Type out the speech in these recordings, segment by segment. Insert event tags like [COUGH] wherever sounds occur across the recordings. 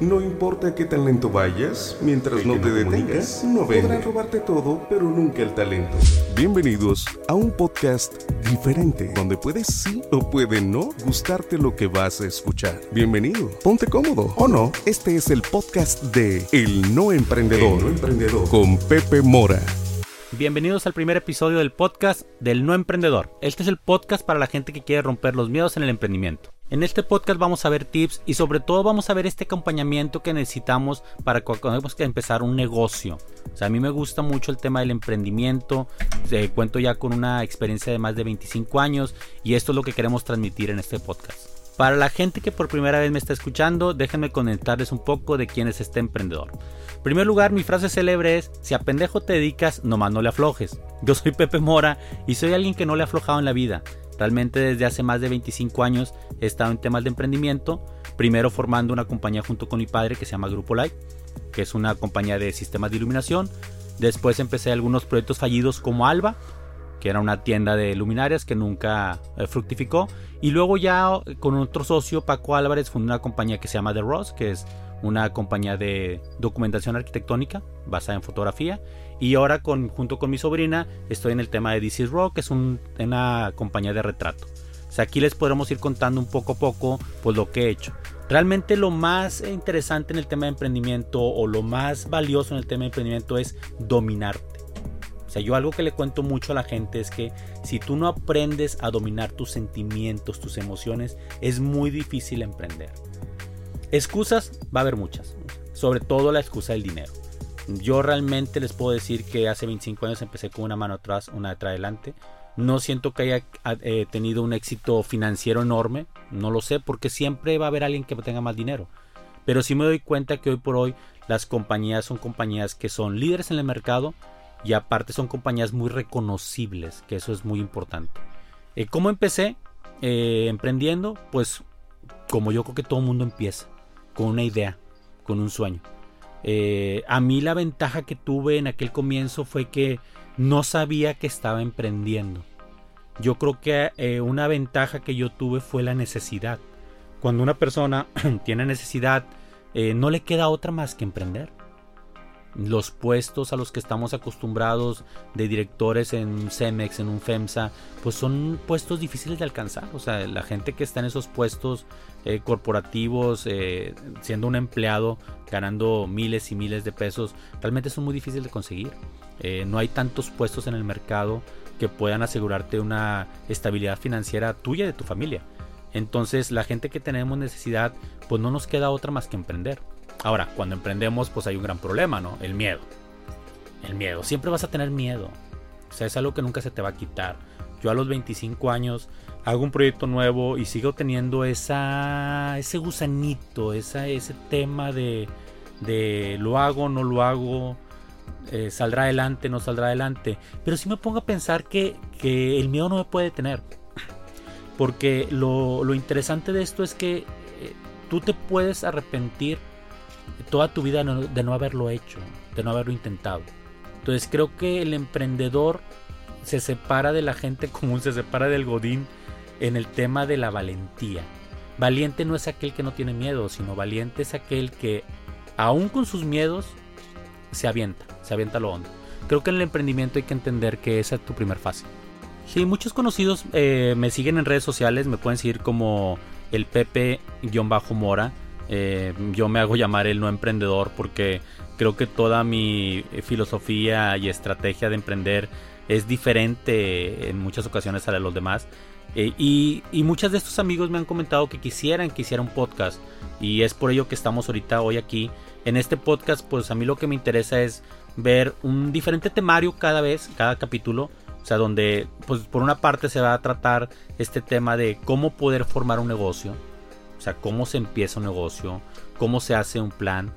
No importa qué tan lento vayas, mientras no te detengas, no podrán robarte todo, pero nunca el talento. Bienvenidos a un podcast diferente, donde puedes sí o puede no gustarte lo que vas a escuchar. Bienvenido, ponte cómodo o no. Este es el podcast de El No Emprendedor, no Emprendedor con Pepe Mora. Bienvenidos al primer episodio del podcast del No Emprendedor. Este es el podcast para la gente que quiere romper los miedos en el emprendimiento. En este podcast vamos a ver tips y sobre todo vamos a ver este acompañamiento que necesitamos para cuando tenemos que empezar un negocio. O sea, a mí me gusta mucho el tema del emprendimiento. Eh, cuento ya con una experiencia de más de 25 años y esto es lo que queremos transmitir en este podcast. Para la gente que por primera vez me está escuchando, déjenme comentarles un poco de quién es este emprendedor. En primer lugar, mi frase célebre es, si a pendejo te dedicas, nomás no le aflojes. Yo soy Pepe Mora y soy alguien que no le ha aflojado en la vida. Realmente desde hace más de 25 años he estado en temas de emprendimiento, primero formando una compañía junto con mi padre que se llama Grupo Light, que es una compañía de sistemas de iluminación. Después empecé algunos proyectos fallidos como Alba, que era una tienda de luminarias que nunca eh, fructificó. Y luego ya con otro socio, Paco Álvarez, fundé una compañía que se llama The Ross, que es una compañía de documentación arquitectónica basada en fotografía. Y ahora junto con mi sobrina estoy en el tema de DC Rock, que es una compañía de retrato. O sea, aquí les podremos ir contando un poco a poco pues, lo que he hecho. Realmente lo más interesante en el tema de emprendimiento o lo más valioso en el tema de emprendimiento es dominarte. O sea, yo algo que le cuento mucho a la gente es que si tú no aprendes a dominar tus sentimientos, tus emociones, es muy difícil emprender. Excusas va a haber muchas, sobre todo la excusa del dinero. Yo realmente les puedo decir que hace 25 años empecé con una mano atrás, una detrás adelante. No siento que haya eh, tenido un éxito financiero enorme, no lo sé, porque siempre va a haber alguien que tenga más dinero. Pero sí me doy cuenta que hoy por hoy las compañías son compañías que son líderes en el mercado y aparte son compañías muy reconocibles, que eso es muy importante. Eh, ¿Cómo empecé eh, emprendiendo? Pues como yo creo que todo el mundo empieza, con una idea, con un sueño. Eh, a mí la ventaja que tuve en aquel comienzo fue que no sabía que estaba emprendiendo. Yo creo que eh, una ventaja que yo tuve fue la necesidad. Cuando una persona [CLEARS THROAT] tiene necesidad, eh, no le queda otra más que emprender los puestos a los que estamos acostumbrados de directores en un Cemex, en un FEMSA, pues son puestos difíciles de alcanzar. O sea, la gente que está en esos puestos eh, corporativos, eh, siendo un empleado, ganando miles y miles de pesos, realmente son muy difíciles de conseguir. Eh, no hay tantos puestos en el mercado que puedan asegurarte una estabilidad financiera tuya y de tu familia. Entonces, la gente que tenemos necesidad, pues no nos queda otra más que emprender. Ahora, cuando emprendemos, pues hay un gran problema, ¿no? El miedo. El miedo. Siempre vas a tener miedo. O sea, es algo que nunca se te va a quitar. Yo a los 25 años hago un proyecto nuevo y sigo teniendo esa, ese gusanito, esa, ese tema de, de lo hago, no lo hago, eh, saldrá adelante, no saldrá adelante. Pero sí me pongo a pensar que, que el miedo no me puede tener. Porque lo, lo interesante de esto es que eh, tú te puedes arrepentir toda tu vida de no haberlo hecho, de no haberlo intentado. Entonces creo que el emprendedor se separa de la gente común, se separa del godín en el tema de la valentía. Valiente no es aquel que no tiene miedo, sino valiente es aquel que, aún con sus miedos, se avienta, se avienta lo hondo. Creo que en el emprendimiento hay que entender que esa es tu primer fase. Sí, muchos conocidos eh, me siguen en redes sociales, me pueden seguir como el Pepe-Mora. Eh, yo me hago llamar el no emprendedor porque creo que toda mi filosofía y estrategia de emprender es diferente en muchas ocasiones a la de los demás. Eh, y, y muchos de estos amigos me han comentado que quisieran que hiciera un podcast. Y es por ello que estamos ahorita hoy aquí. En este podcast, pues a mí lo que me interesa es ver un diferente temario cada vez, cada capítulo. O sea, donde, pues por una parte se va a tratar este tema de cómo poder formar un negocio o sea, cómo se empieza un negocio, cómo se hace un plan.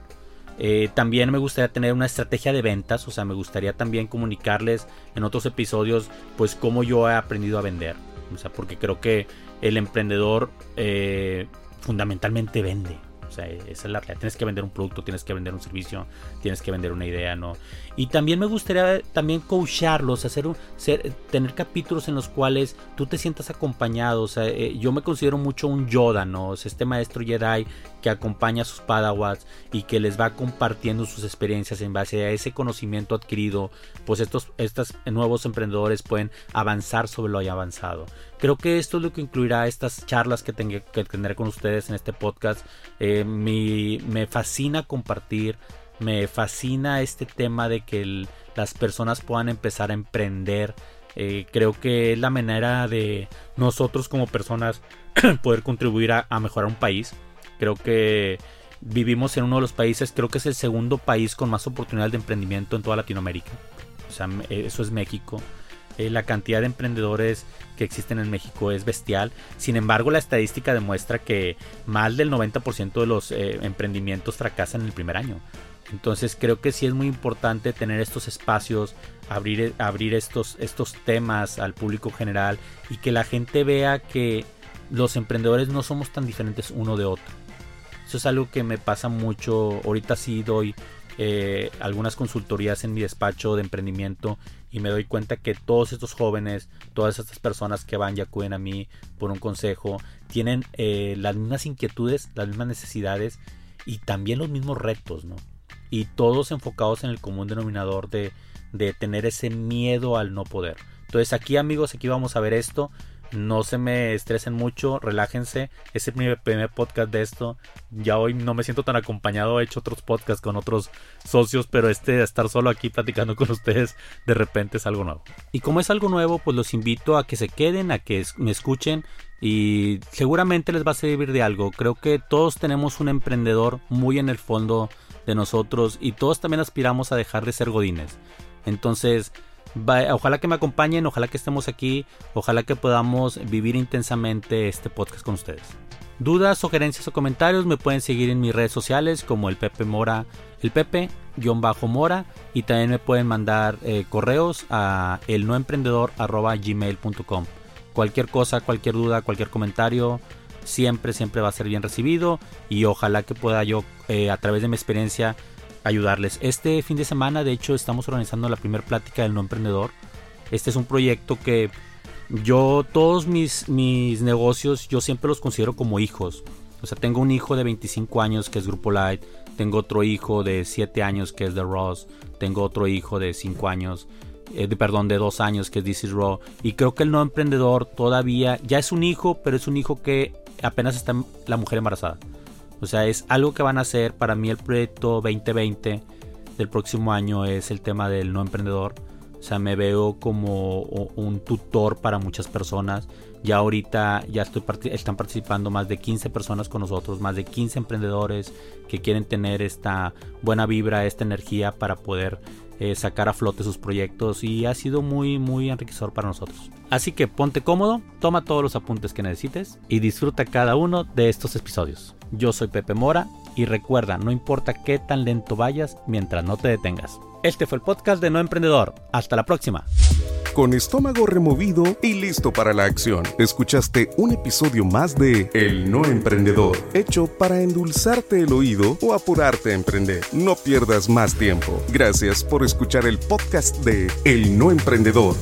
Eh, también me gustaría tener una estrategia de ventas, o sea, me gustaría también comunicarles en otros episodios, pues cómo yo he aprendido a vender. O sea, porque creo que el emprendedor eh, fundamentalmente vende. O sea, esa es la realidad. Tienes que vender un producto, tienes que vender un servicio, tienes que vender una idea, ¿no? Y también me gustaría también coacharlos, hacer un, tener capítulos en los cuales tú te sientas acompañado. O sea, eh, yo me considero mucho un Yoda, ¿no? O sea, este maestro Jedi que acompaña a sus padawans y que les va compartiendo sus experiencias en base a ese conocimiento adquirido, pues estos, estos nuevos emprendedores pueden avanzar sobre lo ya avanzado. Creo que esto es lo que incluirá estas charlas que, tengo, que tendré con ustedes en este podcast. Eh, me fascina compartir, me fascina este tema de que las personas puedan empezar a emprender. Eh, creo que es la manera de nosotros como personas [CLEARS THROAT] poder contribuir a, a mejorar un país. Creo que vivimos en uno de los países, creo que es el segundo país con más oportunidades de emprendimiento en toda Latinoamérica. O sea, eso es México. Eh, la cantidad de emprendedores que existen en México es bestial. Sin embargo, la estadística demuestra que más del 90% de los eh, emprendimientos fracasan en el primer año. Entonces creo que sí es muy importante tener estos espacios, abrir, abrir estos, estos temas al público general y que la gente vea que los emprendedores no somos tan diferentes uno de otro. Eso es algo que me pasa mucho. Ahorita sí doy eh, algunas consultorías en mi despacho de emprendimiento y me doy cuenta que todos estos jóvenes, todas estas personas que van y acuden a mí por un consejo, tienen eh, las mismas inquietudes, las mismas necesidades y también los mismos retos, ¿no? Y todos enfocados en el común denominador de, de tener ese miedo al no poder. Entonces aquí amigos, aquí vamos a ver esto. No se me estresen mucho, relájense. Es el primer podcast de esto. Ya hoy no me siento tan acompañado. He hecho otros podcasts con otros socios, pero este de estar solo aquí platicando con ustedes de repente es algo nuevo. Y como es algo nuevo, pues los invito a que se queden, a que me escuchen y seguramente les va a servir de algo. Creo que todos tenemos un emprendedor muy en el fondo de nosotros y todos también aspiramos a dejar de ser godines. Entonces, ojalá que me acompañen, ojalá que estemos aquí, ojalá que podamos vivir intensamente este podcast con ustedes. Dudas, sugerencias o comentarios me pueden seguir en mis redes sociales como el Pepe Mora, el Pepe-Mora y también me pueden mandar eh, correos a elnoemprendedor.gmail.com. Cualquier cosa, cualquier duda, cualquier comentario, siempre, siempre va a ser bien recibido y ojalá que pueda yo eh, a través de mi experiencia ayudarles. Este fin de semana, de hecho, estamos organizando la primera plática del no emprendedor. Este es un proyecto que yo, todos mis, mis negocios, yo siempre los considero como hijos. O sea, tengo un hijo de 25 años que es Grupo Light, tengo otro hijo de 7 años que es The Ross, tengo otro hijo de 5 años, eh, de, perdón, de 2 años que es This is Raw. Y creo que el no emprendedor todavía ya es un hijo, pero es un hijo que apenas está la mujer embarazada. O sea, es algo que van a hacer. Para mí el proyecto 2020 del próximo año es el tema del no emprendedor. O sea, me veo como un tutor para muchas personas. Ya ahorita ya estoy están participando más de 15 personas con nosotros, más de 15 emprendedores que quieren tener esta buena vibra, esta energía para poder eh, sacar a flote sus proyectos y ha sido muy muy enriquecedor para nosotros. Así que ponte cómodo, toma todos los apuntes que necesites y disfruta cada uno de estos episodios. Yo soy Pepe Mora y recuerda, no importa qué tan lento vayas mientras no te detengas. Este fue el podcast de No Emprendedor. Hasta la próxima. Con estómago removido y listo para la acción, escuchaste un episodio más de El No Emprendedor, hecho para endulzarte el oído o apurarte a emprender. No pierdas más tiempo. Gracias por escuchar el podcast de El No Emprendedor.